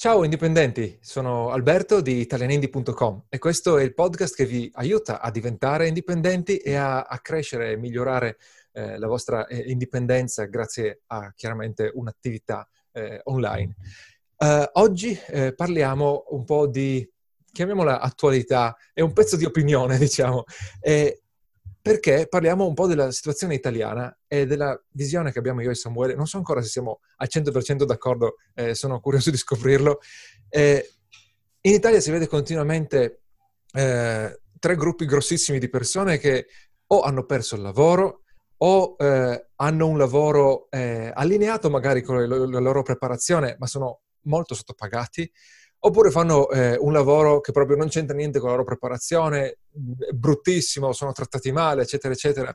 Ciao indipendenti, sono Alberto di italianindi.com e questo è il podcast che vi aiuta a diventare indipendenti e a, a crescere e migliorare eh, la vostra eh, indipendenza grazie a chiaramente un'attività eh, online. Uh, oggi eh, parliamo un po' di, chiamiamola attualità, è un pezzo di opinione, diciamo, perché parliamo un po' della situazione italiana e della visione che abbiamo io e Samuele. Non so ancora se siamo al 100% d'accordo, eh, sono curioso di scoprirlo. Eh, in Italia si vede continuamente eh, tre gruppi grossissimi di persone che o hanno perso il lavoro o eh, hanno un lavoro eh, allineato magari con la loro preparazione, ma sono molto sottopagati Oppure fanno eh, un lavoro che proprio non c'entra niente con la loro preparazione, è bruttissimo, sono trattati male, eccetera, eccetera.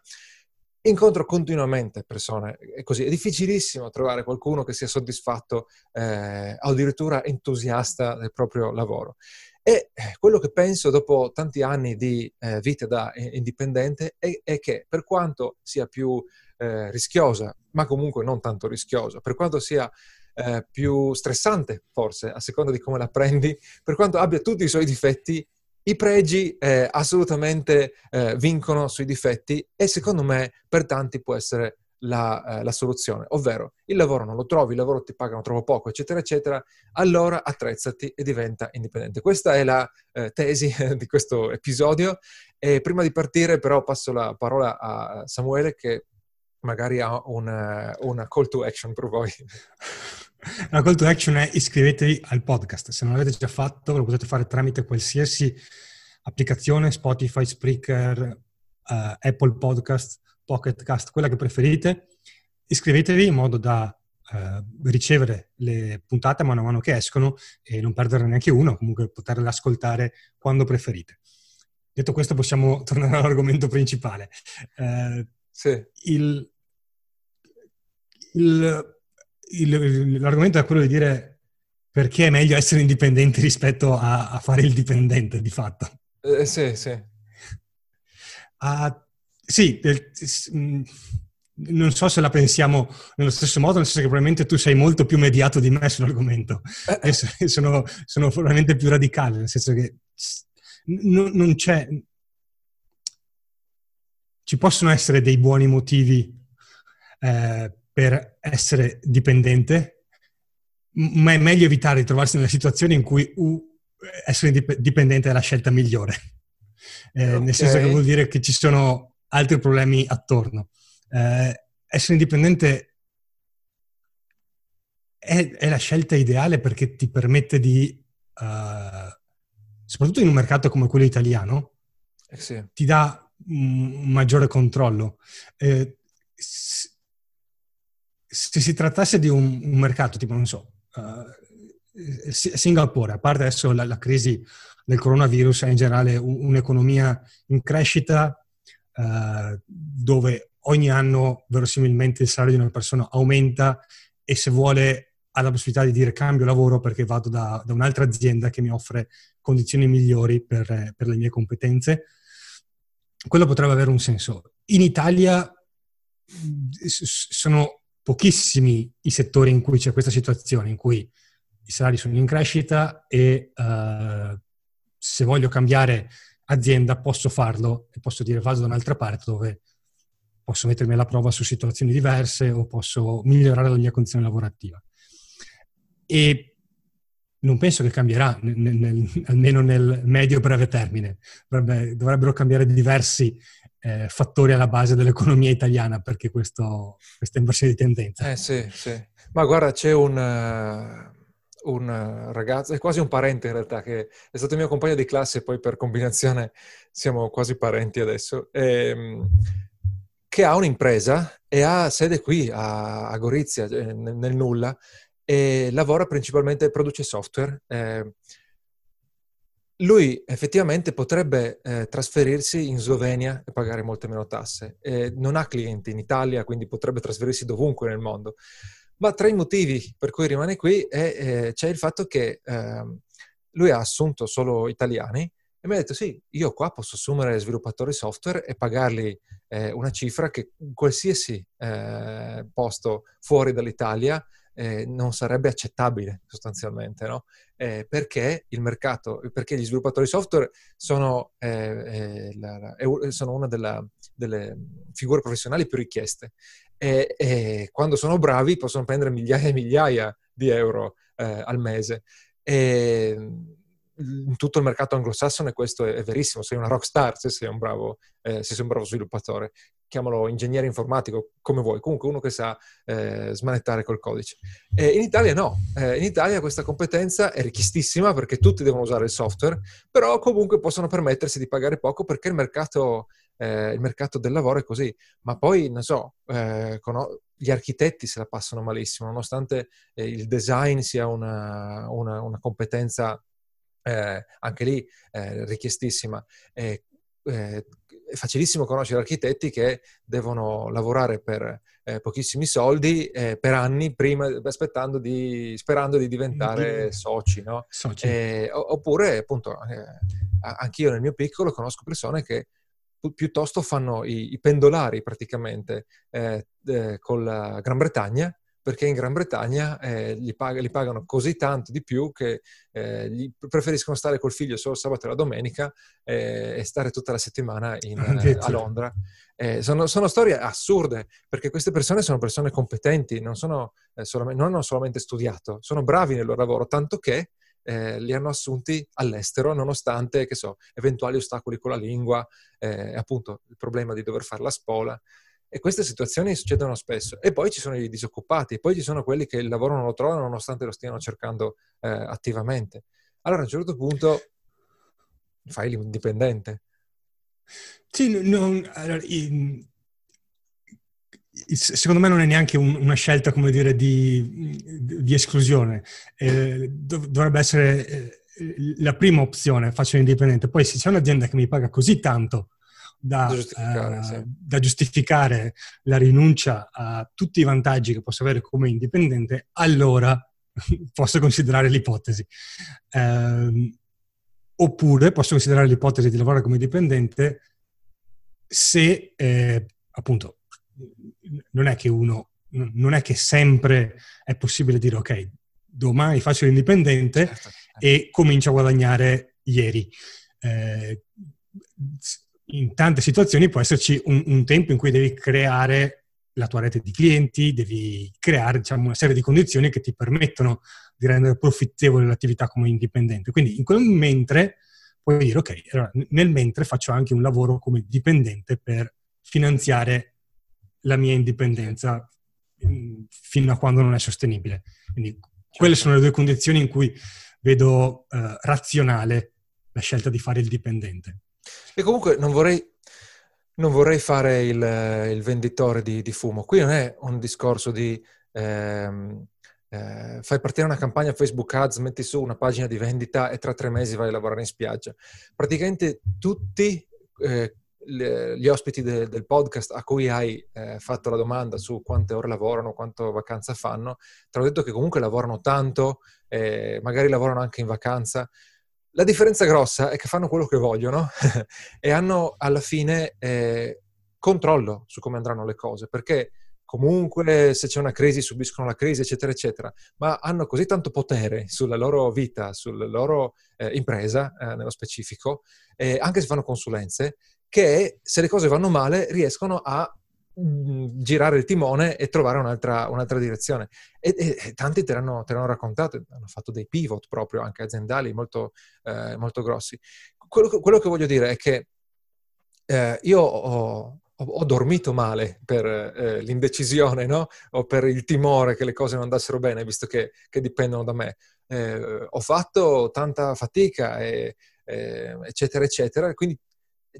Incontro continuamente persone, è così, è difficilissimo trovare qualcuno che sia soddisfatto eh, o addirittura entusiasta del proprio lavoro. E eh, quello che penso dopo tanti anni di eh, vita da indipendente è, è, che per quanto sia più eh, rischiosa, ma comunque non tanto rischiosa, per quanto sia eh, più stressante, forse, a seconda di come la prendi, per quanto abbia tutti i suoi difetti, i pregi eh, assolutamente eh, vincono sui difetti e secondo me per tanti può essere la, eh, la, soluzione, ovvero il lavoro non lo trovi, il lavoro ti pagano troppo poco, eccetera, eccetera, allora attrezzati e diventa indipendente. Questa è la eh, tesi di questo episodio e prima di partire però passo la parola a Samuele che magari ha una, una call to action per voi. La call to action è iscrivetevi al podcast. Se non l'avete già fatto, lo potete fare tramite qualsiasi applicazione, Spotify, Spreaker, uh, Apple Podcast, Pocket Cast, quella che preferite. Iscrivetevi in modo da uh, ricevere le puntate mano a mano che escono e non perdere neanche uno, comunque poterle ascoltare quando preferite. Detto questo, possiamo tornare all'argomento principale. Uh, sì. il, il il, l'argomento è quello di dire perché è meglio essere indipendenti rispetto a, a fare il dipendente di fatto. Eh, sì, sì. Uh, sì, del, mm, non so se la pensiamo nello stesso modo, nel senso che probabilmente tu sei molto più mediato di me sull'argomento. Eh. E sono, sono probabilmente più radicale, nel senso che non, non c'è... Ci possono essere dei buoni motivi eh, per essere dipendente, ma è meglio evitare di trovarsi nelle situazioni in cui essere dipendente è la scelta migliore. Eh, okay. Nel senso che vuol dire che ci sono altri problemi attorno. Eh, essere indipendente è, è, la scelta ideale perché ti permette di, uh, soprattutto in un mercato come quello italiano, eh sì. ti dà un maggiore controllo. Eh, se si trattasse di un, un mercato tipo, non so, uh, Singapore, a parte adesso la, la, crisi del coronavirus, è in generale un, un'economia in crescita uh, dove ogni anno verosimilmente il salario di una persona aumenta e se vuole ha la possibilità di dire cambio lavoro perché vado da, da un'altra azienda che mi offre condizioni migliori per, per le mie competenze, quello potrebbe avere un senso. In Italia sono pochissimi i settori in cui c'è questa situazione, in cui i salari sono in crescita e uh, se voglio cambiare azienda posso farlo e posso dire vado da un'altra parte dove posso mettermi alla prova su situazioni diverse o posso migliorare la mia condizione lavorativa. E non penso che cambierà, nel, nel, almeno nel medio-breve termine. Dovrebbe, dovrebbero cambiare diversi eh, fattori alla base dell'economia italiana perché questo, questa inversione di tendenza. Eh sì, sì. Ma guarda, c'è un, uh, un ragazzo, è quasi un parente in realtà, che è stato mio compagno di classe e poi per combinazione siamo quasi parenti adesso, ehm, che ha un'impresa e ha sede qui a, a Gorizia, eh, nel, nel, nulla, e lavora principalmente, produce software. Eh, lui effettivamente potrebbe eh, trasferirsi in Slovenia e pagare molte meno tasse. Eh, non ha clienti in Italia, quindi potrebbe trasferirsi dovunque nel mondo. Ma tra i motivi per cui rimane qui è, eh, c'è il fatto che ehm, lui ha assunto solo italiani e mi ha detto sì, io qua posso assumere sviluppatori software e pagargli eh, una cifra che qualsiasi eh, posto fuori dall'Italia eh, non sarebbe accettabile sostanzialmente, no? eh, perché il mercato, perché gli sviluppatori software sono, eh, eh la, sono una della, delle figure professionali più richieste e, e, quando sono bravi possono prendere migliaia e migliaia di euro eh, al mese. E, in tutto il mercato anglosassone questo è, verissimo, sei una rockstar se sei un bravo, eh, se sei un bravo sviluppatore chiamalo ingegnere informatico, come vuoi, comunque uno che sa eh, smanettare col codice. E in Italia no, eh, in Italia questa competenza è richiestissima perché tutti devono usare il software, però comunque possono permettersi di pagare poco perché il mercato, eh, il mercato del lavoro è così. Ma poi, non so, eh, con, gli architetti se la passano malissimo, nonostante eh, il design sia una, una, una competenza eh, anche lì richiestissima. Eh, è facilissimo conoscere architetti che devono lavorare per eh, pochissimi soldi eh, per anni prima, aspettando di, sperando di diventare soci, no? soci. Eh, oppure, appunto, eh, anch'io nel mio piccolo conosco persone che piuttosto fanno i, i pendolari praticamente eh, eh, con la Gran Bretagna perché in Gran Bretagna eh, li, pag- li, pagano così tanto di più che eh, preferiscono stare col figlio solo sabato e la domenica eh, e stare tutta la settimana in, eh, a Londra. Eh, sono, sono, storie assurde perché queste persone sono persone competenti, non, sono, eh, solamente, non hanno solamente studiato, sono bravi nel loro lavoro, tanto che li hanno assunti all'estero nonostante, che so, eventuali ostacoli con la lingua, appunto il problema di dover fare la spola. E queste situazioni succedono spesso. E poi ci sono i disoccupati, poi ci sono quelli che il lavoro non lo trovano nonostante lo stiano cercando eh, attivamente. Allora a un certo punto fai l'indipendente. Sì, non, allora, in, secondo me non è neanche un, una scelta, come dire, di, di esclusione. Eh, dov- dovrebbe essere eh, la prima opzione, faccio l'indipendente. Poi se c'è un'azienda che mi paga così tanto da, da, giustificare, uh, sì. da, giustificare, la rinuncia a tutti i vantaggi che posso avere come indipendente, allora posso considerare l'ipotesi. Uh, oppure posso considerare l'ipotesi di lavorare come dipendente se, eh, appunto, non è che uno, non è che sempre è possibile dire ok, domani faccio l'indipendente certo, certo. e comincio a guadagnare ieri. Eh, in tante situazioni può esserci un, un, tempo in cui devi creare la tua rete di clienti, devi creare diciamo, una serie di condizioni che ti permettono di rendere profittevole l'attività come indipendente. Quindi in quel mentre puoi dire ok, allora, nel mentre faccio anche un lavoro come dipendente per finanziare la mia indipendenza mm, fino a quando non è sostenibile. Quindi quelle certo. sono le due condizioni in cui vedo uh, razionale la scelta di fare il dipendente. E comunque non vorrei, non vorrei fare il, il venditore di, di, fumo. Qui non è un discorso di ehm, eh, fai partire una campagna Facebook Ads, metti su una pagina di vendita e tra tre mesi vai a lavorare in spiaggia. Praticamente tutti eh, gli ospiti de, del podcast a cui hai eh, fatto la domanda su quante ore lavorano, quanto vacanza fanno, ti hanno detto che comunque lavorano tanto, eh, magari lavorano anche in vacanza. La differenza grossa è che fanno quello che vogliono e hanno alla fine eh, controllo su come andranno le cose, perché comunque se c'è una crisi subiscono la crisi, eccetera, eccetera, ma hanno così tanto potere sulla loro vita, sulla loro eh, impresa, eh, nello specifico, anche se fanno consulenze, che se le cose vanno male riescono a girare il timone e trovare un'altra, un'altra direzione. E, e, e, tanti te l'hanno, te l'hanno, raccontato, hanno fatto dei pivot proprio anche aziendali molto, eh, molto grossi. Quello, quello, che voglio dire è che eh, io ho, ho, ho, dormito male per eh, l'indecisione, no? O per il timore che le cose non andassero bene, visto che, che dipendono da me. Eh, ho fatto tanta fatica, e, eh, eccetera, eccetera, quindi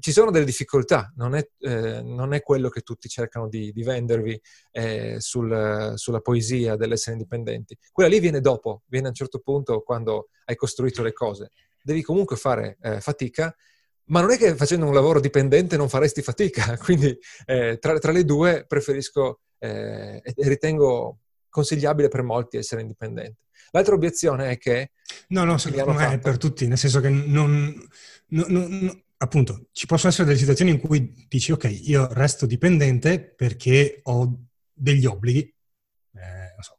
ci sono delle difficoltà, non è, eh, non è, quello che tutti cercano di, di vendervi eh, sul, sulla poesia dell'essere indipendenti. Quella lì viene dopo, viene a un certo punto quando hai costruito le cose. Devi comunque fare eh, fatica, ma non è che facendo un lavoro dipendente non faresti fatica, quindi eh, tra, tra, le due preferisco eh, e ritengo consigliabile per molti essere indipendente. L'altra obiezione è che... No, no, secondo me è per tutti, nel senso che non, non, non appunto, ci possono essere delle situazioni in cui dici, ok, io resto dipendente perché ho degli obblighi, eh, non so,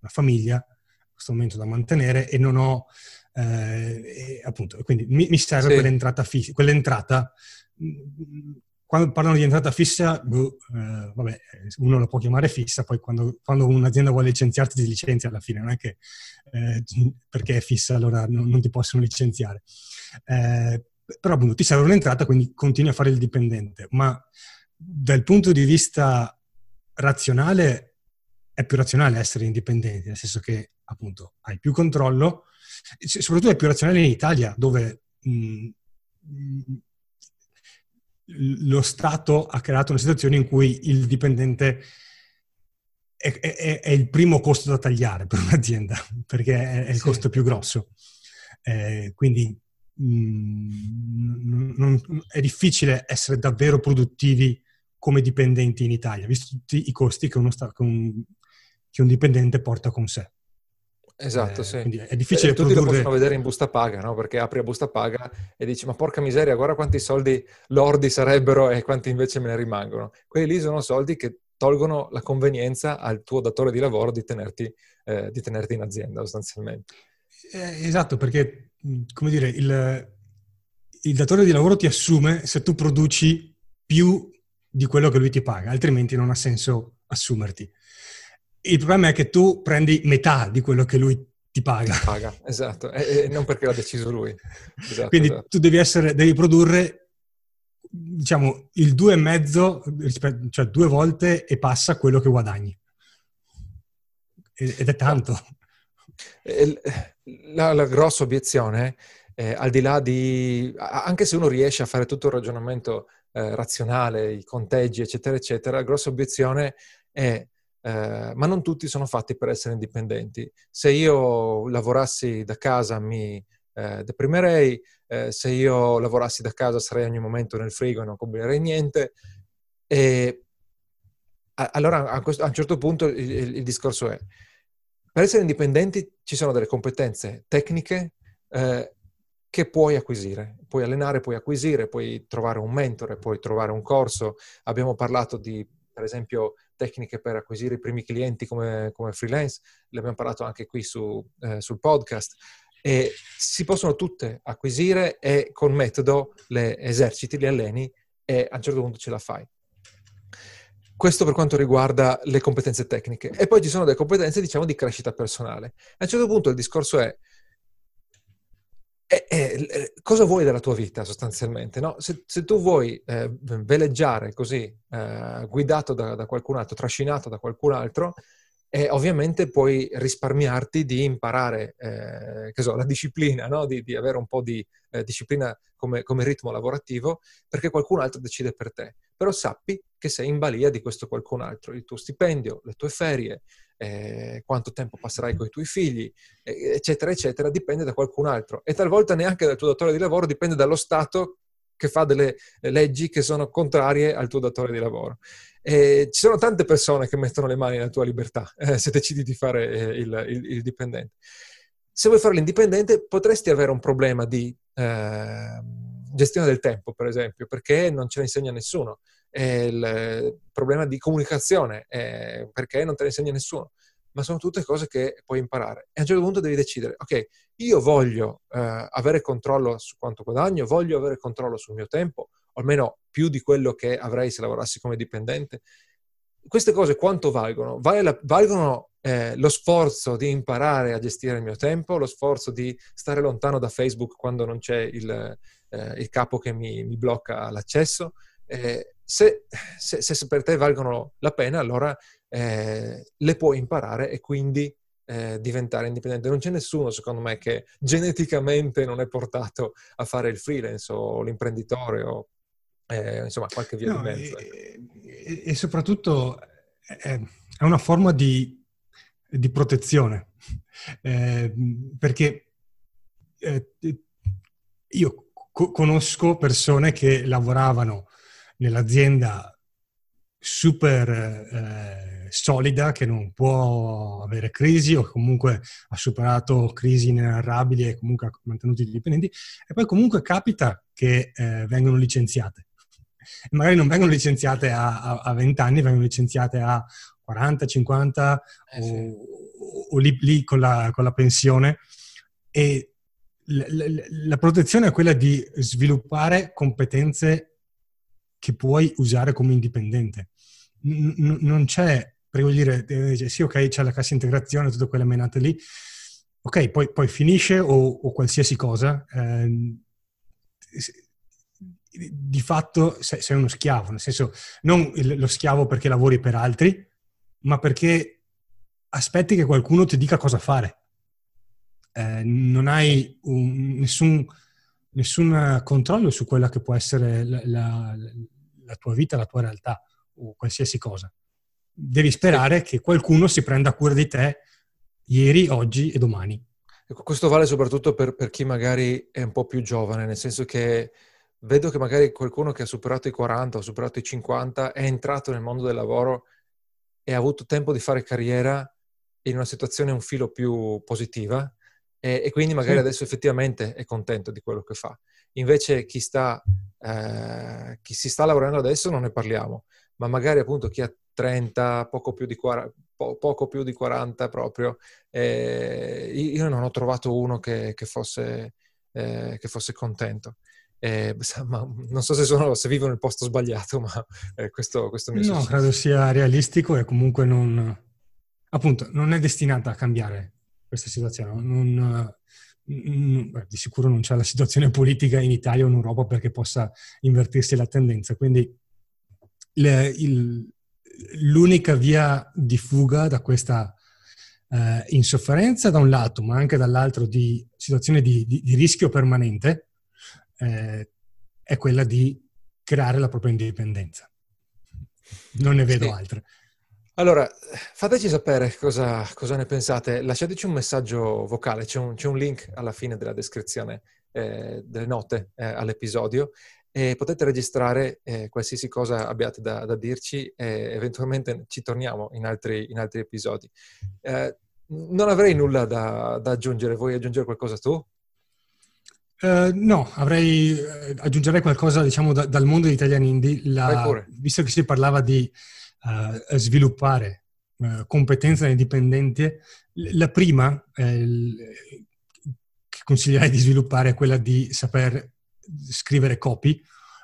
una famiglia, in questo momento da mantenere e non ho, eh, appunto, quindi mi, mi serve sì. quell'entrata, fissa, quell'entrata quando parlano di entrata fissa, boh, eh, vabbè, uno lo può chiamare fissa, poi quando, quando, un'azienda vuole licenziarti ti licenzia alla fine, non è che eh, perché è fissa allora non, non ti possono licenziare. Eh, però appunto ti serve un'entrata, quindi continui a fare il dipendente, ma dal punto di vista razionale è più razionale essere indipendenti, nel senso che appunto hai più controllo, soprattutto è più razionale in Italia dove mh, lo Stato ha creato una situazione in cui il dipendente è, è, è il primo costo da tagliare per un'azienda, perché è, è il costo più grosso. Eh, quindi mh, mm, non, è difficile essere davvero produttivi come dipendenti in Italia, visto tutti i costi che, uno sta, che, un, che un dipendente porta con sé. Esatto, eh, sì. È difficile e, produrre... Tutti lo possono vedere in busta paga, no? Perché apri a busta paga e dici, ma porca miseria, guarda quanti soldi lordi sarebbero e quanti invece me ne rimangono. Quelli lì sono soldi che tolgono la convenienza al tuo datore di lavoro di tenerti, eh, di tenerti in azienda, sostanzialmente. Eh, esatto, perché, come dire, il, il datore di lavoro ti assume se tu produci più di quello che lui ti paga, altrimenti non ha senso assumerti. Il problema è che tu prendi metà di quello che lui ti paga. Paga, esatto, e, e non perché l'ha deciso lui. Esatto, Quindi esatto. tu devi, essere, devi produrre, diciamo, il due e mezzo, cioè due volte e passa quello che guadagni. Ed è tanto. La, la grossa obiezione, eh, al di là di... anche se uno riesce a fare tutto il ragionamento eh, razionale, i conteggi, eccetera, eccetera, la grossa obiezione è eh, ma non tutti sono fatti per essere indipendenti. Se io lavorassi da casa mi eh, deprimerei, eh, se io lavorassi da casa sarei ogni momento nel frigo e non combinerei niente. E allora a, questo, a, un certo punto il, il, discorso è, per essere indipendenti ci sono delle competenze tecniche eh, che puoi acquisire, puoi allenare, puoi acquisire, puoi trovare un mentore, puoi trovare un corso. Abbiamo parlato di, per esempio, tecniche per acquisire i primi clienti come, come freelance, le abbiamo parlato anche qui su, eh, sul podcast, e si possono tutte acquisire e con metodo le eserciti, le alleni e a un certo punto ce la fai. Questo per quanto riguarda le competenze tecniche. E poi ci sono delle competenze, diciamo, di crescita personale. A un certo punto il discorso è è, è, cosa vuoi dalla tua vita sostanzialmente? No? Se, se, tu vuoi eh, veleggiare così, eh, guidato da, da, qualcun altro, trascinato da qualcun altro, eh, ovviamente puoi risparmiarti di imparare eh, so, la disciplina, no? di, di, avere un po' di eh, disciplina come, come ritmo lavorativo, perché qualcun altro decide per te. Però sappi che sei in balia di questo qualcun altro, il tuo stipendio, le tue ferie, eh, quanto tempo passerai con i tuoi figli, eccetera, eccetera, dipende da qualcun altro. E talvolta neanche dal tuo datore di lavoro, dipende dallo Stato che fa delle leggi che sono contrarie al tuo datore di lavoro. E ci sono tante persone che mettono le mani nella tua libertà eh, se decidi di fare eh, il, il, il, dipendente. Se vuoi fare l'indipendente potresti avere un problema di eh, gestione del tempo, per esempio, perché non ce ne insegna nessuno il problema di comunicazione, eh, perché non te ne insegna nessuno, ma sono tutte cose che puoi imparare. E a un certo punto devi decidere, ok, io voglio eh, avere controllo su quanto guadagno, voglio avere controllo sul mio tempo, almeno più di quello che avrei se lavorassi come dipendente. Queste cose quanto valgono? Vale valgono eh, lo sforzo di imparare a gestire il mio tempo, lo sforzo di stare lontano da Facebook quando non c'è il, eh, il capo che mi, mi blocca l'accesso, eh, se, se, se, per te valgono la pena, allora eh, le puoi imparare e quindi eh, diventare indipendente. Non c'è nessuno, secondo me, che geneticamente non è portato a fare il freelance o l'imprenditore o eh, insomma qualche via no, di mezzo. E, e, e soprattutto è una forma di, di protezione, eh, perché eh, io co- conosco persone che lavoravano nell'azienda super eh, solida che non può avere crisi o comunque ha superato crisi inenarrabili e comunque ha mantenuto i dipendenti e poi comunque capita che eh, vengono licenziate. E magari non vengono licenziate a, a, a, 20 anni, vengono licenziate a 40, 50 eh, o, o lì, lì con, la, con, la, pensione. E la, la, la protezione è quella di sviluppare competenze che puoi usare come indipendente. N- non c'è, per dire, eh, sì, ok, c'è la cassa integrazione, tutte quelle menate lì, ok, poi, poi finisce o, o, qualsiasi cosa, eh, di fatto sei, uno schiavo, nel senso non lo schiavo perché lavori per altri, ma perché aspetti che qualcuno ti dica cosa fare. Eh, non hai un, nessun, nessun, controllo su quella che può essere la, la, la, tua vita, la tua realtà o qualsiasi cosa. Devi sperare che qualcuno si prenda cura di te ieri, oggi e domani. Ecco, questo vale soprattutto per, per chi magari è un po' più giovane, nel senso che vedo che magari qualcuno che ha superato i 40 o superato i 50 è entrato nel mondo del lavoro e ha avuto tempo di fare carriera in una situazione un filo più positiva e, e quindi magari sì. adesso effettivamente è contento di quello che fa. Invece chi, sta, eh, chi si sta lavorando adesso non ne parliamo, ma magari appunto chi ha 30, poco più di 40, po- poco più di 40 proprio, eh, io non ho trovato uno che, che, fosse, eh, che fosse contento. Eh, ma non so se, sono, se, vivo nel posto sbagliato, ma eh, questo, questo mi No, credo sia realistico e comunque non, appunto, non è destinata a cambiare questa situazione. Non, non, di sicuro non c'è la situazione politica in Italia o in Europa perché possa invertirsi la tendenza. Quindi le, il, l'unica via di fuga da questa eh, insofferenza da un lato, ma anche dall'altro di situazione di, di, di rischio permanente, eh, è quella di creare la propria indipendenza. Non ne vedo sì. altre. Allora, fateci sapere cosa, cosa, ne pensate. Lasciateci un messaggio vocale, c'è un, c'è un link alla fine della descrizione eh, delle note eh, all'episodio e potete registrare eh, qualsiasi cosa abbiate da, da, dirci e eventualmente ci torniamo in altri, in altri episodi. Eh, non avrei nulla da, da, aggiungere, vuoi aggiungere qualcosa tu? Uh, no, avrei uh, aggiungerei qualcosa diciamo da, dal mondo di Italian Indie, la, visto che si parlava di uh, sviluppare competenze indipendenti, la prima il, che consiglierei di sviluppare è quella di saper scrivere copy,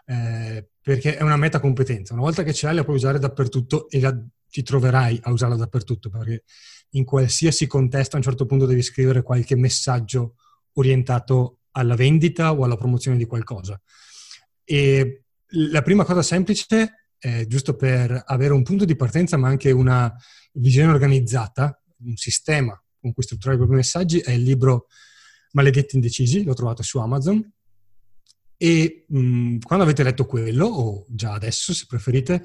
eh, perché è una meta competenza. Una volta che ce l'hai la puoi usare dappertutto e la, ti troverai a usarla dappertutto, perché in qualsiasi contesto a un certo punto devi scrivere qualche messaggio orientato alla vendita o alla promozione di qualcosa. E la prima cosa semplice, eh, giusto per avere un punto di partenza, ma anche una visione organizzata, un sistema con cui strutturare i propri messaggi, è il libro Maledetti Indecisi, l'ho trovato su Amazon. E mh, mm, quando avete letto quello, o già adesso se preferite,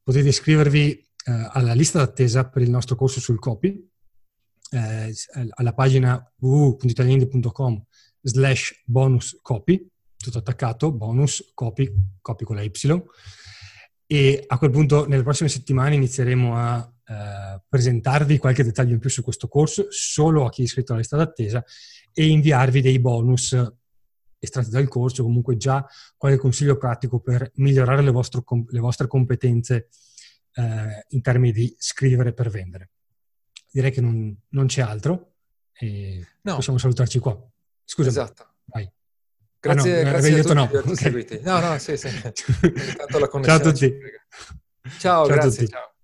potete iscrivervi eh, alla lista d'attesa per il nostro corso sul copy, eh, alla pagina www.italiandi.com slash bonus copy, tutto attaccato, bonus copy, copy con la Y. E a quel punto nelle prossime settimane inizieremo a eh, presentarvi qualche dettaglio in più su questo corso, solo a chi è iscritto alla lista d'attesa, e inviarvi dei bonus estratti dal corso, comunque già qualche consiglio pratico per migliorare le, vostre, le vostre competenze eh, in termini di scrivere per vendere. Direi che non, non c'è altro e no. possiamo salutarci qua. Scusa. Esatto. Vai. Grazie, ah, no, grazie a tutti no. Okay. No, no, sì, sì. Ciao a tutti. Ciao, ciao grazie. Tutti. Ciao.